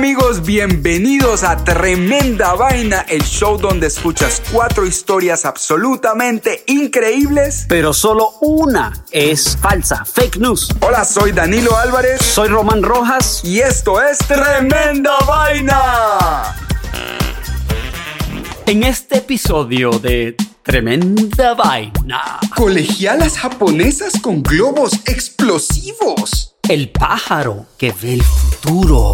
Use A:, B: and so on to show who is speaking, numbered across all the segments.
A: Amigos, bienvenidos a Tremenda Vaina, el show donde escuchas cuatro historias absolutamente increíbles.
B: pero solo una es falsa, fake news.
A: Hola, soy Danilo Álvarez
B: Soy Román Rojas.
A: y esto es Tremenda Vaina.
B: En este episodio de Tremenda Vaina,
A: Colegialas japonesas con globos explosivos.
B: el pájaro que ve el futuro.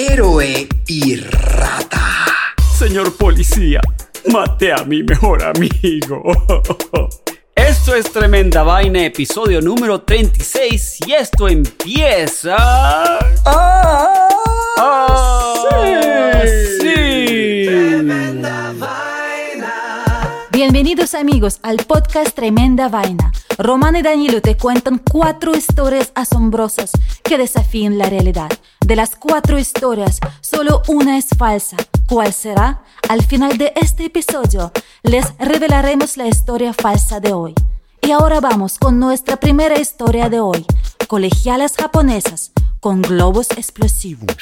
A: Héroe y rata.
B: Señor policía, maté a mi mejor amigo. Esto es Tremenda Vaina, episodio número 36 y esto empieza...
A: ¡Ah!
B: ¡Ah,
C: Bienvenidos amigos al podcast Tremenda Vaina. Román y Danilo te cuentan cuatro historias asombrosas que desafían la realidad. De las cuatro historias, solo una es falsa. ¿Cuál será? Al final de este episodio les revelaremos la historia falsa de hoy. Y ahora vamos con nuestra primera historia de hoy. Colegialas japonesas con globos explosivos.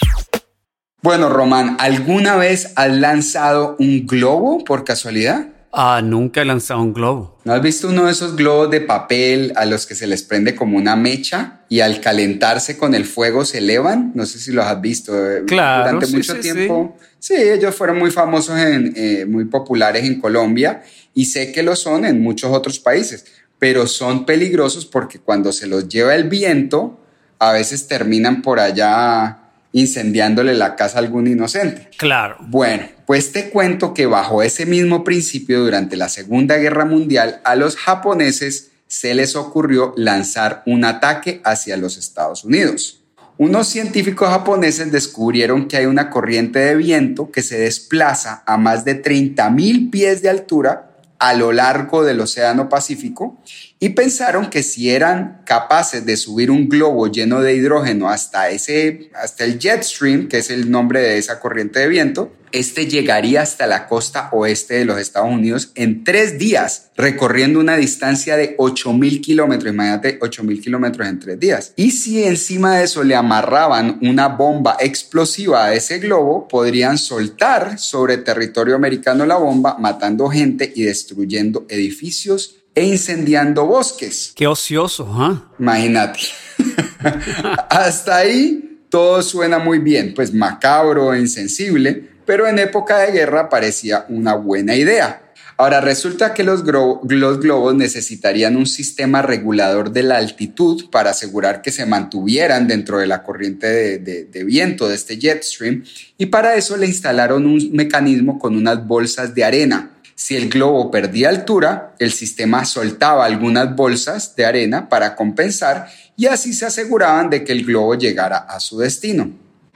A: Bueno, Román, ¿alguna vez has lanzado un globo por casualidad?
B: Ah, nunca he lanzado un globo.
A: ¿No has visto uno de esos globos de papel a los que se les prende como una mecha y al calentarse con el fuego se elevan? No sé si los has visto. eh,
B: Claro,
A: Durante
B: sí,
A: mucho
B: sí,
A: tiempo. Sí. ellos fueron muy famosos, en, eh, muy populares en Colombia y sé que lo son en muchos otros países, pero son peligrosos porque cuando se los lleva el viento, a veces terminan por allá incendiándole la casa a algún inocente.
B: Claro.
A: Bueno, pues te cuento que bajo ese mismo principio durante la Segunda Guerra Mundial a los japoneses se les ocurrió lanzar un ataque hacia los Estados Unidos. Unos científicos japoneses descubrieron que hay una corriente de viento que se desplaza a más de 30.000 pies de altura a lo largo del Océano Pacífico y pensaron que si eran capaces de subir un globo lleno de hidrógeno hasta ese hasta el jet stream, que es el nombre de esa corriente de viento, este llegaría hasta la costa oeste de los Estados Unidos en tres días, recorriendo una distancia de 8.000 kilómetros. Imagínate, 8.000 kilómetros en tres días. Y si encima de eso le amarraban una bomba explosiva a ese globo, podrían soltar sobre territorio americano la bomba, matando gente y destruyendo edificios e incendiando bosques.
B: Qué ocioso, ¿ah?
A: Imagínate. Hasta ahí todo suena muy bien, pues macabro e insensible, pero en época de guerra parecía una buena idea. Ahora resulta que los, los globos necesitarían un sistema regulador de la altitud para asegurar que se mantuvieran dentro de la corriente de, de- de viento de este jet stream y para eso le instalaron un mecanismo con unas bolsas de arena. Si el globo perdía altura, el sistema soltaba algunas bolsas de arena para compensar y así se aseguraban de que el globo llegara a su destino.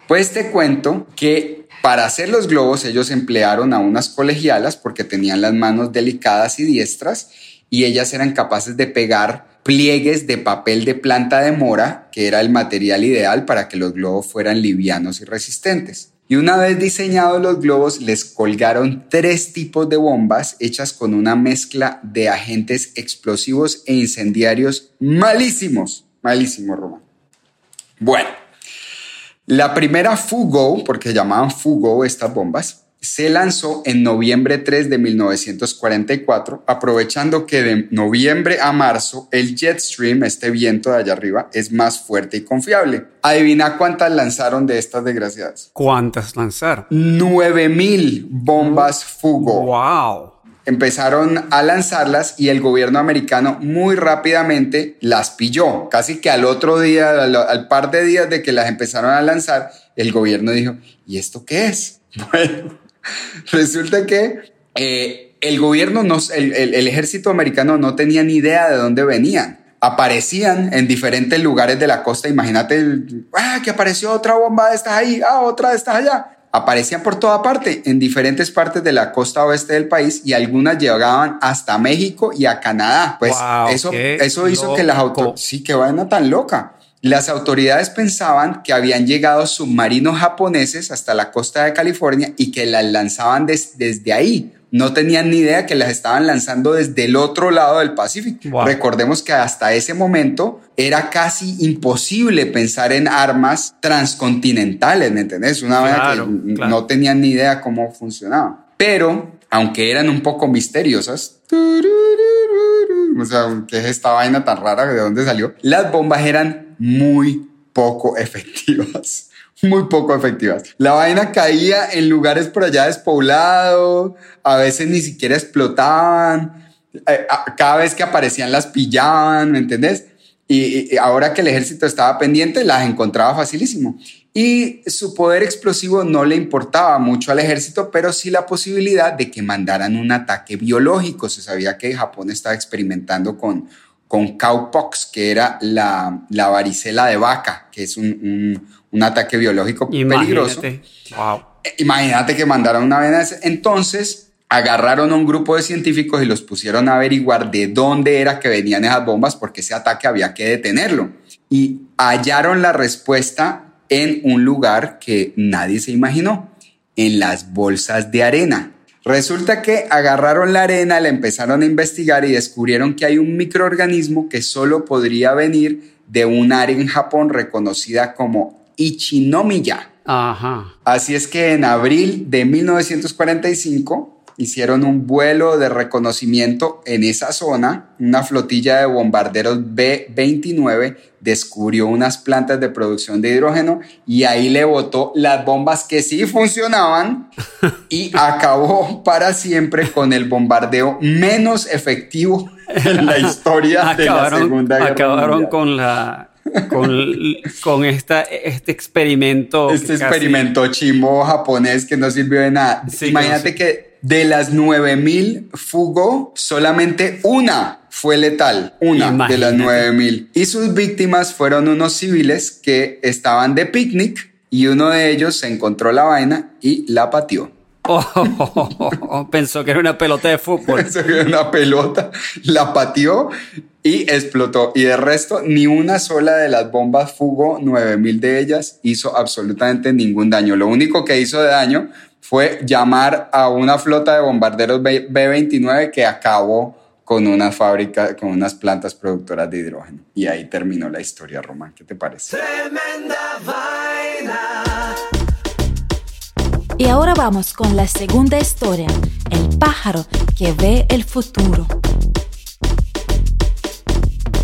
A: Pues te cuento que para hacer los globos ellos emplearon a unas colegialas porque tenían las manos delicadas y diestras y ellas eran capaces de pegar pliegues de papel de planta de mora, que era el material ideal para que los globos fueran livianos y resistentes. Y una vez diseñados los globos, les colgaron tres tipos de bombas hechas con una mezcla de agentes explosivos e incendiarios malísimos. Malísimos, Román. Bueno, La primera Fugo, porque llamaban Fugo estas bombas, se lanzó en noviembre 3 de 1944, aprovechando que de noviembre a marzo el jet stream, este viento de allá arriba, es más fuerte y confiable. Adivina cuántas lanzaron de estas desgraciadas.
B: ¿Cuántas lanzaron?
A: 9000 bombas Fugo.
B: ¡Wow!
A: Empezaron a lanzarlas y el gobierno americano muy rápidamente las pilló. Casi que al otro día, al, al par de días de que las empezaron a lanzar, el gobierno dijo, ¿y esto qué es? Bueno, resulta que eh, el gobierno, no, el, el- el ejército americano no tenía ni idea de dónde venían. Aparecían en diferentes lugares de la costa. Imagínate, el- ah, que apareció otra bomba de estas ahí, ah, otra de estas allá. Aparecían por toda parte, en diferentes partes de la costa oeste del país y algunas llegaban hasta México y a Canadá. Pues
B: Wow,
A: eso, eso hizo que las autoridades... Sí, qué vaina tan loca. Las autoridades pensaban que habían llegado submarinos japoneses hasta la costa de California y que las lanzaban des- desde ahí. No tenían ni idea que las estaban lanzando desde el otro lado del Pacífico.
B: Wow.
A: Recordemos que hasta ese momento era casi imposible pensar en armas transcontinentales, ¿me entendés? Una
B: Claro,
A: que
B: claro.
A: no tenían ni idea cómo funcionaba. Pero, aunque eran un poco misteriosas, o sea, ¿qué es esta vaina tan rara? ¿De dónde salió? Las bombas eran muy poco efectivas. Muy poco efectivas. La vaina caía en lugares por allá despoblados, a veces ni siquiera explotaban, eh, cada vez que aparecían las pillaban, ¿me entendés? Y ahora que el ejército estaba pendiente, las encontraba facilísimo. Y su poder explosivo no le importaba mucho al ejército, pero sí la posibilidad de que mandaran un ataque biológico. Se sabía que Japón estaba experimentando con, con cowpox, que era la, la varicela de vaca, que es un, un- un ataque biológico peligroso.
B: Imagínate. Wow.
A: Imagínate que mandaron una vena. Entonces agarraron a un grupo de científicos y los pusieron a averiguar de dónde era que venían esas bombas, porque ese ataque había que detenerlo. Y hallaron la respuesta en un lugar que nadie se imaginó, en las bolsas de arena. Resulta que agarraron la arena, la empezaron a investigar y descubrieron que hay un microorganismo que solo podría venir de un área en Japón reconocida como Ichinomiya.
B: Ajá.
A: Así es que en abril de 1945 hicieron un vuelo de reconocimiento en esa zona. Una flotilla de bombarderos B-29 descubrió unas plantas de producción de hidrógeno y ahí le botó las bombas que sí funcionaban y acabó para siempre con el bombardeo menos efectivo en la historia de la
B: Acabaron,
A: Segunda Guerra
B: acabaron
A: Mundial.
B: con la con, con esta, este experimento.
A: este
B: casi-
A: experimento chimbo japonés que no sirvió de nada.
B: Sí,
A: Imagínate
B: no sé.
A: que de las 9000 fugó, solamente una fue letal. Una de las
B: Imagínate.
A: 9000. Y sus víctimas fueron unos civiles que estaban de picnic y uno de ellos se encontró la vaina y la pateó.
B: Oh, pensó que era una pelota de fútbol.
A: Se vio una pelota, la pateó y explotó. Y de resto, ni una sola de las bombas fugó, 9000 de ellas, hizo absolutamente ningún daño. Lo único que hizo de daño fue llamar a una flota de bombarderos B- B-29 que acabó con una fábrica, con unas plantas productoras de hidrógeno. Y ahí terminó la historia, Román. ¿Qué te parece?
D: Tremenda vaina.
C: Y ahora vamos con la segunda historia, el pájaro que ve el futuro.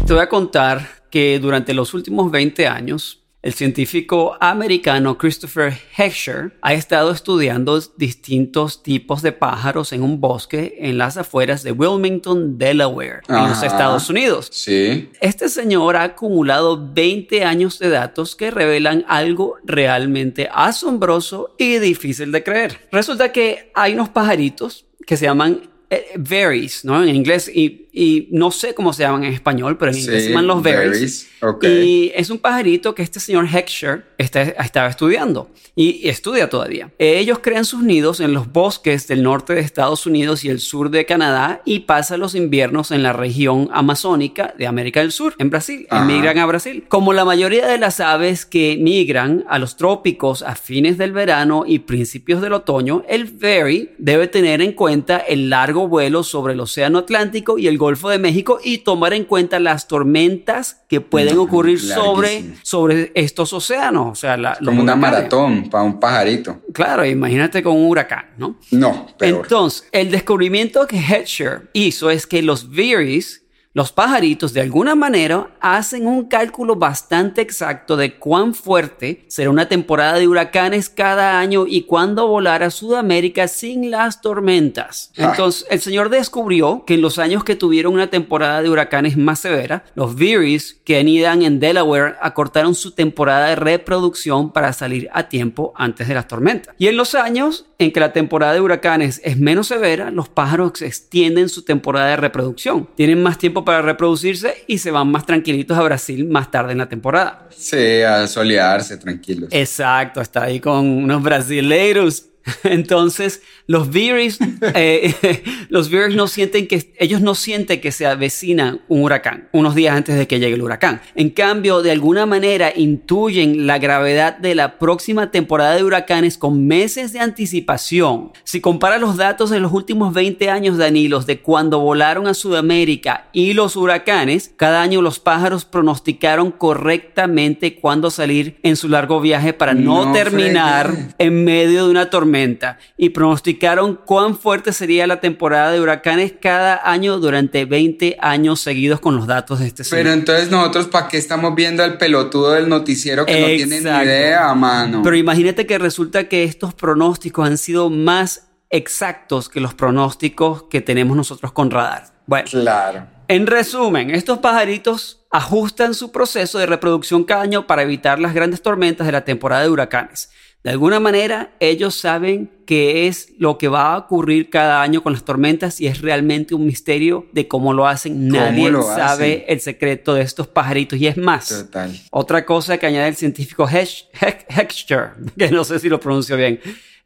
B: Te voy a contar que durante los últimos 20 años, el científico americano Christopher Heckscher ha estado estudiando distintos tipos de pájaros en un bosque en las afueras de Wilmington, Delaware, en los. Estados Unidos.
A: Sí.
B: Este señor ha acumulado 20 años de datos que revelan algo realmente asombroso y difícil de creer. Resulta que hay unos pajaritos que se llaman eh, berries, ¿no? En inglés, y, y no sé cómo se llaman en español, pero en inglés se llaman los berries.
A: berries, ok.
B: Y es un pajarito que este señor Heckscher está, estaba estudiando y, y estudia todavía. Ellos crean sus nidos en los bosques del norte de Estados Unidos y el sur de Canadá y pasan los inviernos en la región amazónica de América del Sur, en Brasil.
A: Ajá.
B: Emigran a Brasil. Como la mayoría de las aves que migran a los trópicos a fines del verano y principios del otoño, el berry debe tener en cuenta el largo vuelo sobre el Océano Atlántico y el Golfo de México y tomar en cuenta las tormentas que pueden ocurrir sobre, sobre estos océanos. O sea, la,
A: Como una maratón para un pajarito.
B: Claro, imagínate con un huracán, ¿no?
A: No, peor.
B: Entonces, el descubrimiento que Heckscher hizo es que los Veeries, los pajaritos, de alguna manera, hacen un cálculo bastante exacto de cuán fuerte será una temporada de huracanes cada año y cuándo volar a Sudamérica sin las tormentas.
A: Ah.
B: Entonces, el señor descubrió que en los años que tuvieron una temporada de huracanes más severa, los Veeries que anidan en Delaware acortaron su temporada de reproducción para salir a tiempo antes de las tormentas. Y en los años en que la temporada de huracanes es menos severa, los pájaros extienden su temporada de reproducción. Tienen más tiempo para reproducirse y se van más tranquilitos a Brasil más tarde en la temporada.
A: Sí, a solearse, tranquilos.
B: Exacto, está ahí con unos brasileiros. Entonces, los Veeries, eh, los no sienten que, ellos no sienten que se avecina un huracán unos días antes de que llegue el huracán. En cambio, de alguna manera intuyen la gravedad de la próxima temporada de huracanes con meses de anticipación. Si compara los datos de los últimos 20 años, Danilos, de cuando volaron a Sudamérica y los huracanes, cada año los pájaros pronosticaron correctamente cuándo salir en su largo viaje para no,
A: No
B: terminar
A: fregues.
B: en medio de una tormenta y pronosticaron cuán fuerte sería la temporada de huracanes cada año durante 20 años seguidos con los datos de este
A: Pero
B: señor.
A: entonces nosotros, ¿para qué estamos viendo al pelotudo del noticiero que no tiene ni idea, mano?
B: Pero imagínate que resulta que estos pronósticos han sido más exactos que los pronósticos que tenemos nosotros con radar. Bueno,
A: Claro.
B: en resumen, estos pajaritos ajustan su proceso de reproducción cada año para evitar las grandes tormentas de la temporada de huracanes. De alguna manera, ellos saben qué es lo que va a ocurrir cada año con las tormentas y es realmente un misterio de cómo lo hacen.
A: ¿Cómo
B: Nadie
A: lo
B: sabe
A: hacen?
B: el secreto de estos pajaritos. Y es más,
A: Total.
B: otra cosa que añade el científico Heckscher, que no sé si lo pronuncio bien,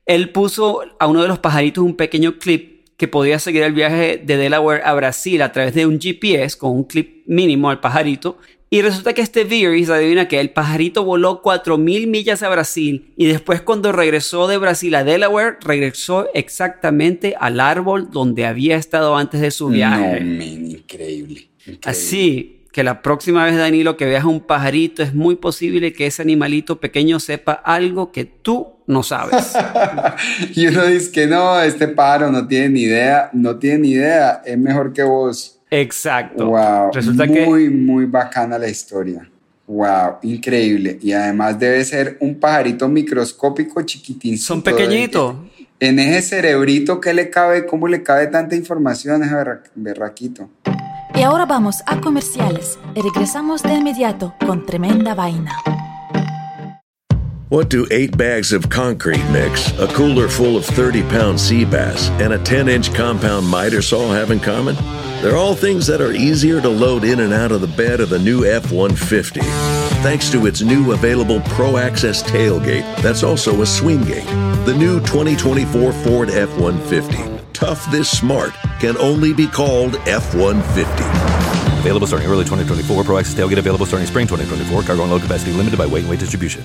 B: él puso a uno de los pajaritos un pequeño clip que podía seguir el viaje de Delaware a Brasil a través de un GPS con un clip mínimo al pajarito. Y resulta que este Veery, adivina que el pajarito voló 4.000 millas a Brasil y después cuando regresó de Brasil a Delaware, regresó exactamente al árbol donde había estado antes de su viaje.
A: No, increíble. increíble.
B: Así que la próxima vez, Danilo, que veas un pajarito, es muy posible que ese animalito pequeño sepa algo que tú no sabes.
A: Y uno dice que no, este pájaro no tiene ni idea, no tiene ni idea, es mejor que vos.
B: Exacto.
A: Wow,
B: Resulta que
A: muy, muy bacana la historia. Wow, increíble. Y además debe ser un pajarito microscópico chiquitín.
B: son pequeñitos.
A: En ese cerebrito, ¿qué le cabe? ¿Cómo le cabe tanta información a ese berra- berraquito?
C: Y ahora vamos a comerciales y regresamos de inmediato con tremenda vaina.
E: What do eight bags of concrete mix, a cooler full of 30 pound sea bass, and a 10 inch compound miter saw have in common? They're all things that are easier to load in and out of the bed of the new F 150. Thanks to its new available Pro Access tailgate, that's also a swing gate. The new 2024 Ford F 150. Tough this smart can only be called F 150.
F: Available starting early 2024. Pro Access tailgate available starting spring 2024. Cargo and load capacity limited by weight and weight distribution.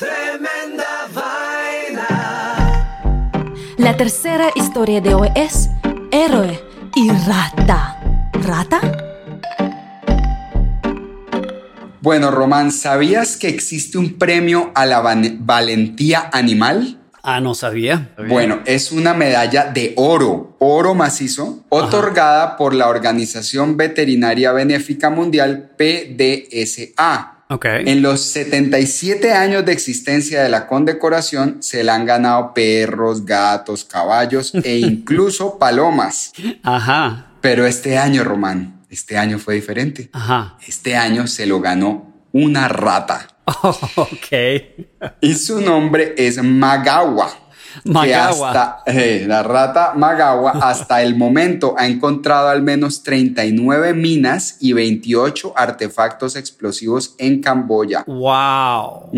D: Tremenda vaina.
C: La tercera historia de hoy es Héroe y Rata. ¿Rata?
A: Bueno, Román, ¿sabías que existe un premio a la valentía animal?
B: Ah, no sabía.
A: Bueno, es una medalla de oro, oro macizo, otorgada por la Organización Veterinaria Benéfica Mundial, PDSA. En los 77 años de existencia de la condecoración se la han ganado perros, gatos, caballos e incluso palomas.
B: Ajá.
A: Pero este año, Román, este año fue diferente.
B: Ajá.
A: Este año se lo ganó una rata.
B: ok.
A: Y su nombre es Magawa.
B: Magawa.
A: hasta- eh, la rata Magawa hasta el momento ha encontrado al menos 39 minas y 28 artefactos explosivos en Camboya.
B: Wow.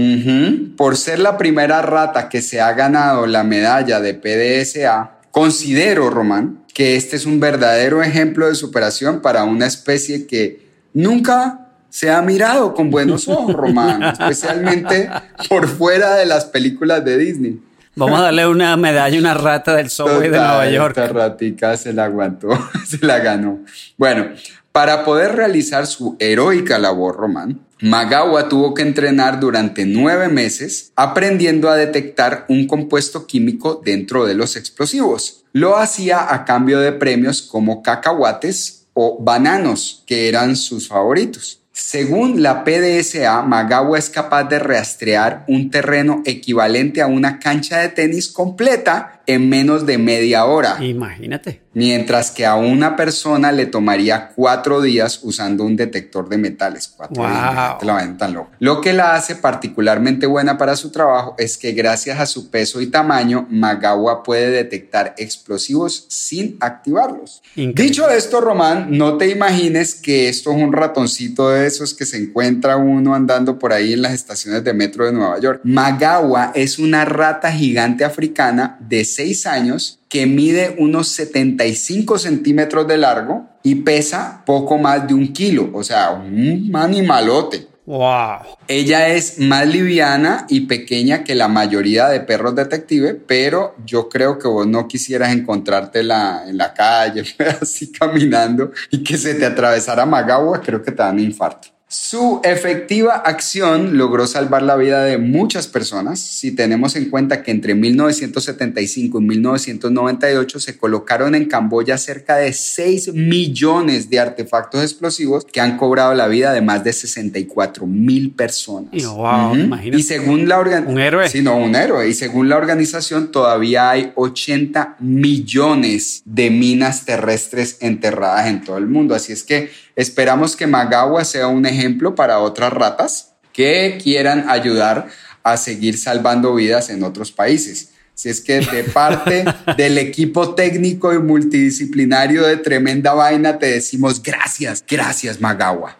A: Por ser la primera rata que se ha ganado la medalla de PDSA, considero, Román, que este es un verdadero ejemplo de superación para una especie que nunca se ha mirado con buenos ojos, Román, especialmente por fuera de las películas de Disney.
B: Vamos a darle una medalla a una rata del subway de Nueva York.
A: Esta ratica se la aguantó, se la ganó. Bueno, para poder realizar su heroica labor, Román, Magawa tuvo que entrenar durante nueve meses aprendiendo a detectar un compuesto químico dentro de los explosivos. Lo hacía a cambio de premios como cacahuates o bananos, que eran sus favoritos. Según la PDSA, Magawa es capaz de rastrear un terreno equivalente a una cancha de tenis completa en menos de media hora.
B: Imagínate.
A: Mientras que a una persona le tomaría cuatro días usando un detector de metales. Cuatro
B: Wow.
A: días, imagínate la tan loca. Lo que la hace particularmente buena para su trabajo es que gracias a su peso y tamaño, Magawa puede detectar explosivos sin activarlos.
B: Increíble.
A: Dicho esto, Román, no te imagines que esto es un ratoncito de esos que se encuentra uno andando por ahí en las estaciones de metro de Nueva York. Magawa es una rata gigante africana de 6 años que mide unos 75 centímetros de largo y pesa poco más de un kilo, o sea, un animalote.
B: Wow.
A: Ella es más liviana y pequeña que la mayoría de perros detective, pero yo creo que vos no quisieras encontrártela en la calle, así caminando y que se te atravesara Magawa, creo que te dan un infarto. Su efectiva acción logró salvar la vida de muchas personas. Si tenemos en cuenta que entre 1975 y 1998 se colocaron en Camboya cerca de 6 millones de artefactos explosivos que han cobrado la vida de más de 64 mil personas.
B: Y, wow,
A: Ujú.
B: imagínate.
A: Y según la organización...
B: Un héroe.
A: Sí, no, un héroe. Y según la organización, todavía hay 80 millones de minas terrestres enterradas en todo el mundo. Así es que esperamos que Magawa sea un ejemplo para otras ratas que quieran ayudar a seguir salvando vidas en otros países. Si es que de parte del equipo técnico y multidisciplinario de Tremenda Vaina te decimos gracias, gracias Magawa.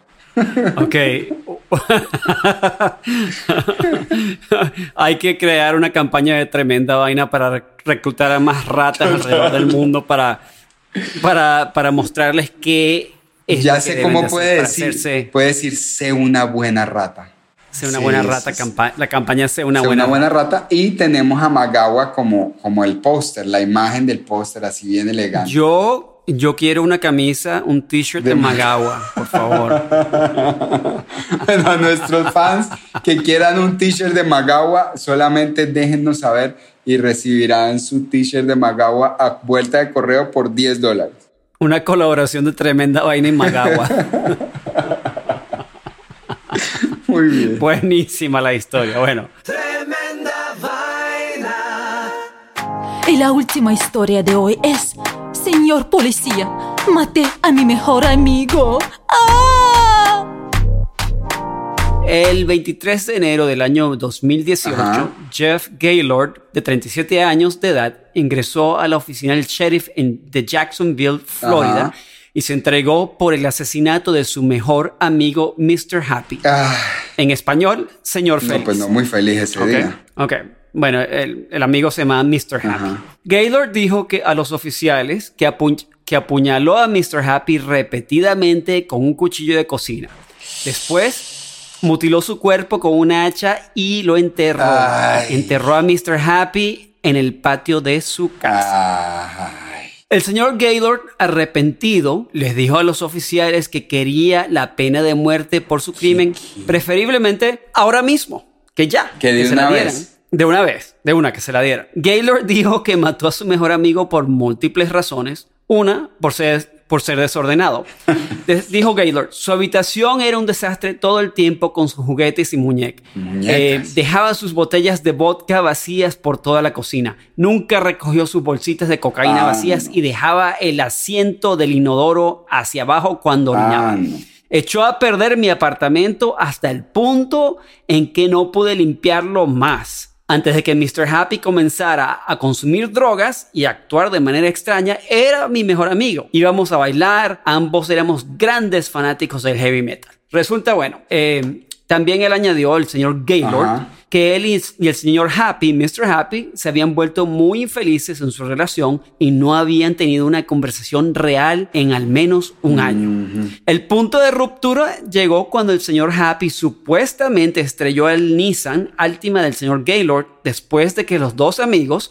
B: Ok. Hay que crear una campaña de tremenda vaina para reclutar a más ratas alrededor del mundo para, para, para mostrarles que es
A: ya sé cómo puede decir.
B: hacerse-
A: Puede decir, sé una buena rata.
B: Sea una
A: Sí,
B: buena rata, campa- la campaña sea una
A: Sé
B: buena,
A: una buena rata. Y tenemos a Magawa como, como el póster, la imagen del póster, así bien elegante.
B: Yo, yo quiero una camisa, un t-shirt de,
A: De-
B: Magawa, por favor.
A: Bueno, a nuestros fans que quieran un t-shirt de Magawa, solamente déjennos saber y recibirán su t-shirt de Magawa a vuelta de correo por 10 dólares.
B: Una colaboración de tremenda vaina y Magawa.
A: Muy bien.
B: Buenísima la historia. Bueno,
D: Tremenda vaina.
C: Y la última historia de hoy es, Señor policía, maté a mi mejor amigo. ¡Ah!
B: El 23 de enero del año 2018,
A: Ajá.
B: Jeff Gaylord, de 37 años de edad, ingresó a la oficina del sheriff en, de Jacksonville, Florida,
A: Ajá.
B: y se entregó por el asesinato de su mejor amigo Mr. Happy. En español, señor Félix.
A: No, pues no muy feliz ese
B: Ok,
A: día.
B: ok. Bueno, el, el amigo se llama Mr. Happy. Gaylord dijo que a los oficiales que, apu- que apuñaló a Mr. Happy repetidamente con un cuchillo de cocina. Después mutiló su cuerpo con una hacha y lo enterró. Enterró a Mr. Happy en el patio de su casa. El señor Gaylord, arrepentido, les dijo a los oficiales que quería la pena de muerte por su crimen, preferiblemente ahora mismo, que ya,
A: Que de
B: se
A: una
B: la dieran.
A: vez.
B: De una vez, de una que se la dieran. Gaylord dijo que mató a su mejor amigo por múltiples razones. Una, por ser, por ser desordenado. De- dijo Gaylord, su habitación era un desastre todo el tiempo con sus juguetes y muñecas. Eh, dejaba sus botellas de vodka vacías por toda la cocina. Nunca recogió sus bolsitas de cocaína
A: Ah,
B: vacías y dejaba el asiento del inodoro hacia abajo cuando orinaba. Echó a perder mi apartamento hasta el punto en que no pude limpiarlo más. Antes de que Mr. Happy comenzara a consumir drogas y actuar de manera extraña, era mi mejor amigo. Íbamos a bailar, ambos éramos grandes fanáticos del heavy metal. Resulta bueno, eh, también él añadió, el señor Gaylord,
A: Ajá.
B: que él y y el señor Happy, Mr. Happy, se habían vuelto muy infelices en su relación y no habían tenido una conversación real en al menos un año. El punto de ruptura llegó cuando el señor Happy supuestamente estrelló el Nissan Altima del señor Gaylord después de que los dos amigos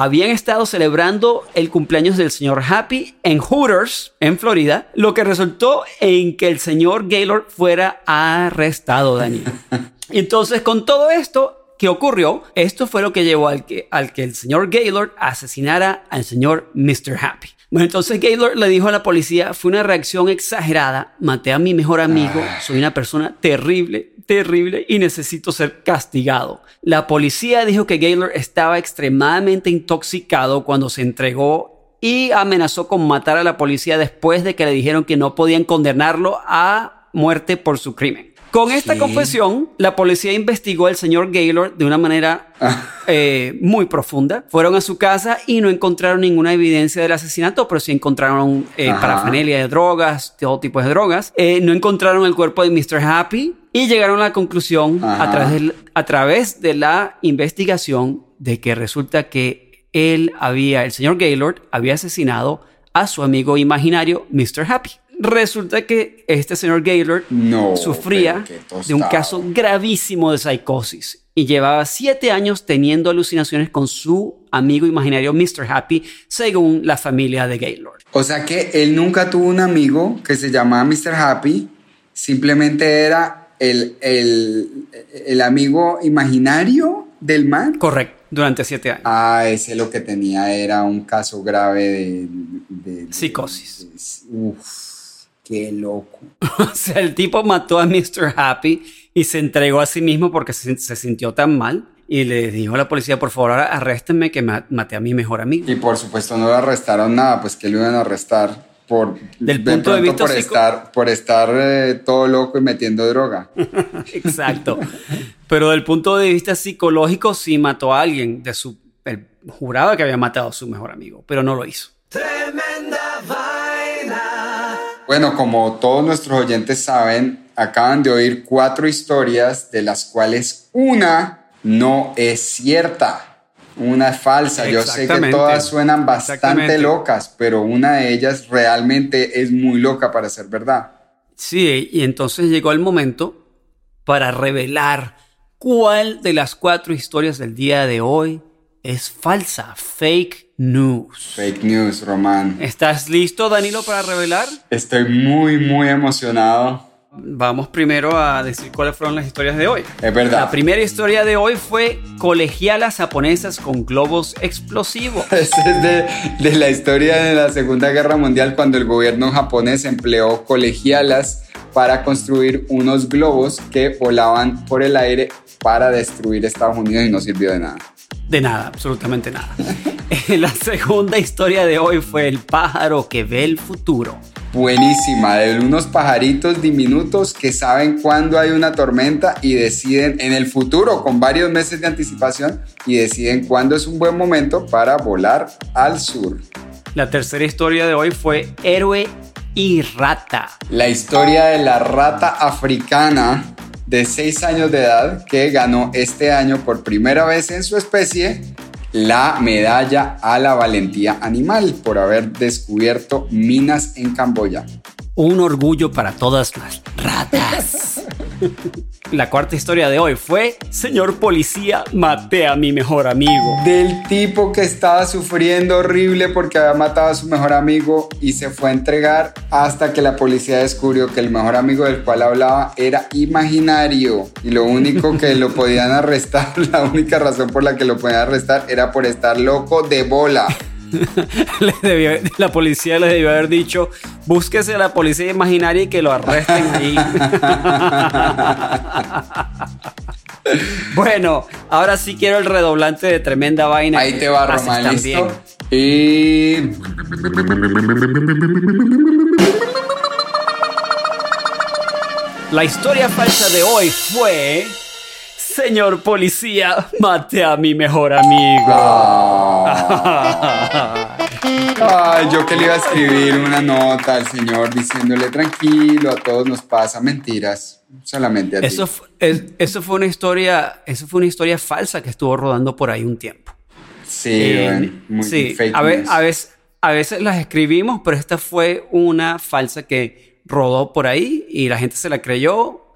B: habían estado celebrando el cumpleaños del señor Happy en Hooters, en Florida, lo que resultó en que el señor Gaylord fuera arrestado, Daniel. Entonces, con todo esto que ocurrió, esto fue lo que llevó al que, al que el señor Gaylord asesinara al señor Mr. Happy. Bueno, entonces Gaylord le dijo a la policía, fue una reacción exagerada, maté a mi mejor amigo, soy una persona terrible, terrible y necesito ser castigado. La policía dijo que Gaylord estaba extremadamente intoxicado cuando se entregó y amenazó con matar a la policía después de que le dijeron que no podían condenarlo a muerte por su crimen. Con esta
A: Sí.
B: confesión, la policía investigó al señor Gaylord de una manera eh, muy profunda. Fueron a su casa y no encontraron ninguna evidencia del asesinato, pero sí encontraron eh, parafernalia de drogas, todo tipo de drogas. Eh, no encontraron el cuerpo de Mr. Happy y llegaron a la conclusión a través, del- a través de la investigación de que resulta que él había, el señor Gaylord había asesinado a su amigo imaginario, Mr. Happy. Resulta que este señor Gaylord
A: No,
B: sufría de un caso gravísimo de psicosis y llevaba siete años teniendo alucinaciones con su amigo imaginario Mr. Happy, según la familia de Gaylord.
A: O sea que él nunca tuvo un amigo que se llamaba Mr. Happy, simplemente era el, el, el amigo imaginario del man.
B: Correcto, durante siete años.
A: Ah, ese lo que tenía era un caso grave de... de- de-
B: Psicosis.
A: Uf, qué loco.
B: O sea, el tipo mató a Mr. Happy y se entregó a sí mismo porque se, se sintió tan mal y le dijo a la policía, por favor, arréstenme que ma- maté a mi mejor amigo.
A: Y por supuesto no lo arrestaron nada, pues que lo iban a arrestar por...
B: Del punto de vista
A: por
B: psico-
A: estar, por estar eh, todo loco y metiendo droga.
B: Exacto. Pero del punto de vista psicológico sí mató a alguien. De su, él juraba que había matado a su mejor amigo, pero no lo hizo.
A: Bueno, como todos nuestros oyentes saben, acaban de oír cuatro historias de las cuales una no es cierta. Una es falsa. Yo sé que todas suenan bastante locas, pero una de ellas realmente es muy loca para ser verdad.
B: Sí, y entonces llegó el momento para revelar cuál de las cuatro historias del día de hoy es falsa, fake news.
A: Fake news, Román.
B: ¿Estás listo, Danilo, para revelar?
A: Estoy muy, muy emocionado.
B: Vamos primero a decir cuáles fueron las historias de hoy.
A: Es verdad.
B: La primera historia de hoy fue colegialas japonesas con globos explosivos.
A: Es de, de la historia de la Segunda Guerra Mundial cuando el gobierno japonés empleó colegialas para construir unos globos que volaban por el aire para destruir Estados Unidos y no sirvió de nada.
B: De nada, absolutamente nada. La segunda historia de hoy fue el pájaro que ve el futuro.
A: Buenísima, de unos pajaritos diminutos que saben cuándo hay una tormenta y deciden en el futuro, con varios meses de anticipación, y deciden cuándo es un buen momento para volar al sur.
B: La tercera historia de hoy fue héroe y rata.
A: La historia de la rata africana de 6 años de edad que ganó este año por primera vez en su especie la medalla a la valentía animal por haber descubierto minas en Camboya.
B: Un orgullo para todas las ratas. La cuarta historia de hoy fue, señor policía, maté a mi mejor amigo.
A: Del tipo que estaba sufriendo horrible porque había matado a su mejor amigo y se fue a entregar hasta que la policía descubrió que el mejor amigo del cual hablaba era imaginario y lo único que lo podían arrestar, la única razón por la que lo podían arrestar era por estar loco de bola.
B: Debió- la policía le debió haber dicho, búsquese a la policía imaginaria y que lo arresten ahí. bueno, ahora sí quiero el redoblante de tremenda vaina.
A: Ahí te va, Román, listo. Y
B: La historia falsa de hoy fue... Señor policía, maté a mi mejor amigo.
A: Ay, yo que le iba a escribir una nota al señor diciéndole tranquilo, a todos nos pasa mentiras, solamente a ti.
B: Eso, es- eso fue una historia, eso fue una historia falsa que estuvo rodando por ahí un tiempo.
A: Sí,
B: Eh,
A: bueno, muy
B: sí,
A: fake
B: a, ve-
A: news.
B: a veces, a veces las escribimos, pero esta fue una falsa que rodó por ahí y la gente se la creyó,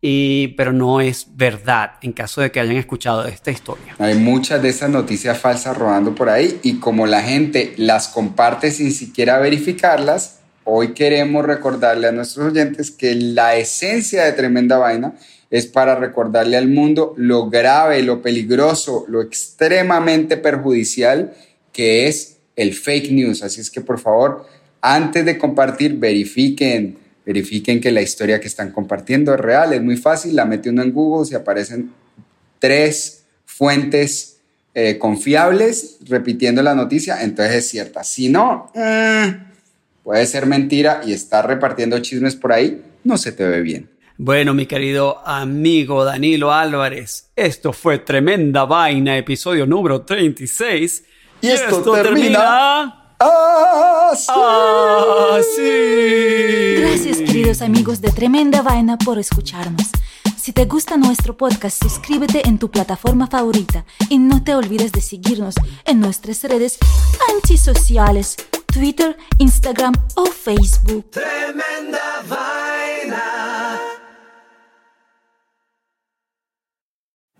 B: y, pero no es verdad en caso de que hayan escuchado esta historia.
A: Hay muchas de esas noticias falsas rodando por ahí y como la gente las comparte sin siquiera verificarlas, hoy queremos recordarle a nuestros oyentes que la esencia de Tremenda Vaina es para recordarle al mundo lo grave, lo peligroso, lo extremadamente perjudicial que es el fake news. Así es que por favor, antes de compartir, verifiquen, verifiquen que la historia que están compartiendo es real, es muy fácil, la mete uno en Google, se aparecen tres fuentes eh, confiables repitiendo la noticia, entonces es cierta. Si no, mm, puede ser mentira y estar repartiendo chismes por ahí, no se te ve bien.
B: Bueno, mi querido amigo Danilo Álvarez, esto fue Tremenda Vaina, episodio número 36.
A: Y esto termina
B: así.
C: Gracias queridos amigos de Tremenda Vaina por escucharnos. Si te gusta nuestro podcast, suscríbete en tu plataforma favorita y no te olvides de seguirnos en nuestras redes antisociales, Twitter, Instagram o Facebook.
D: Tremenda vaina.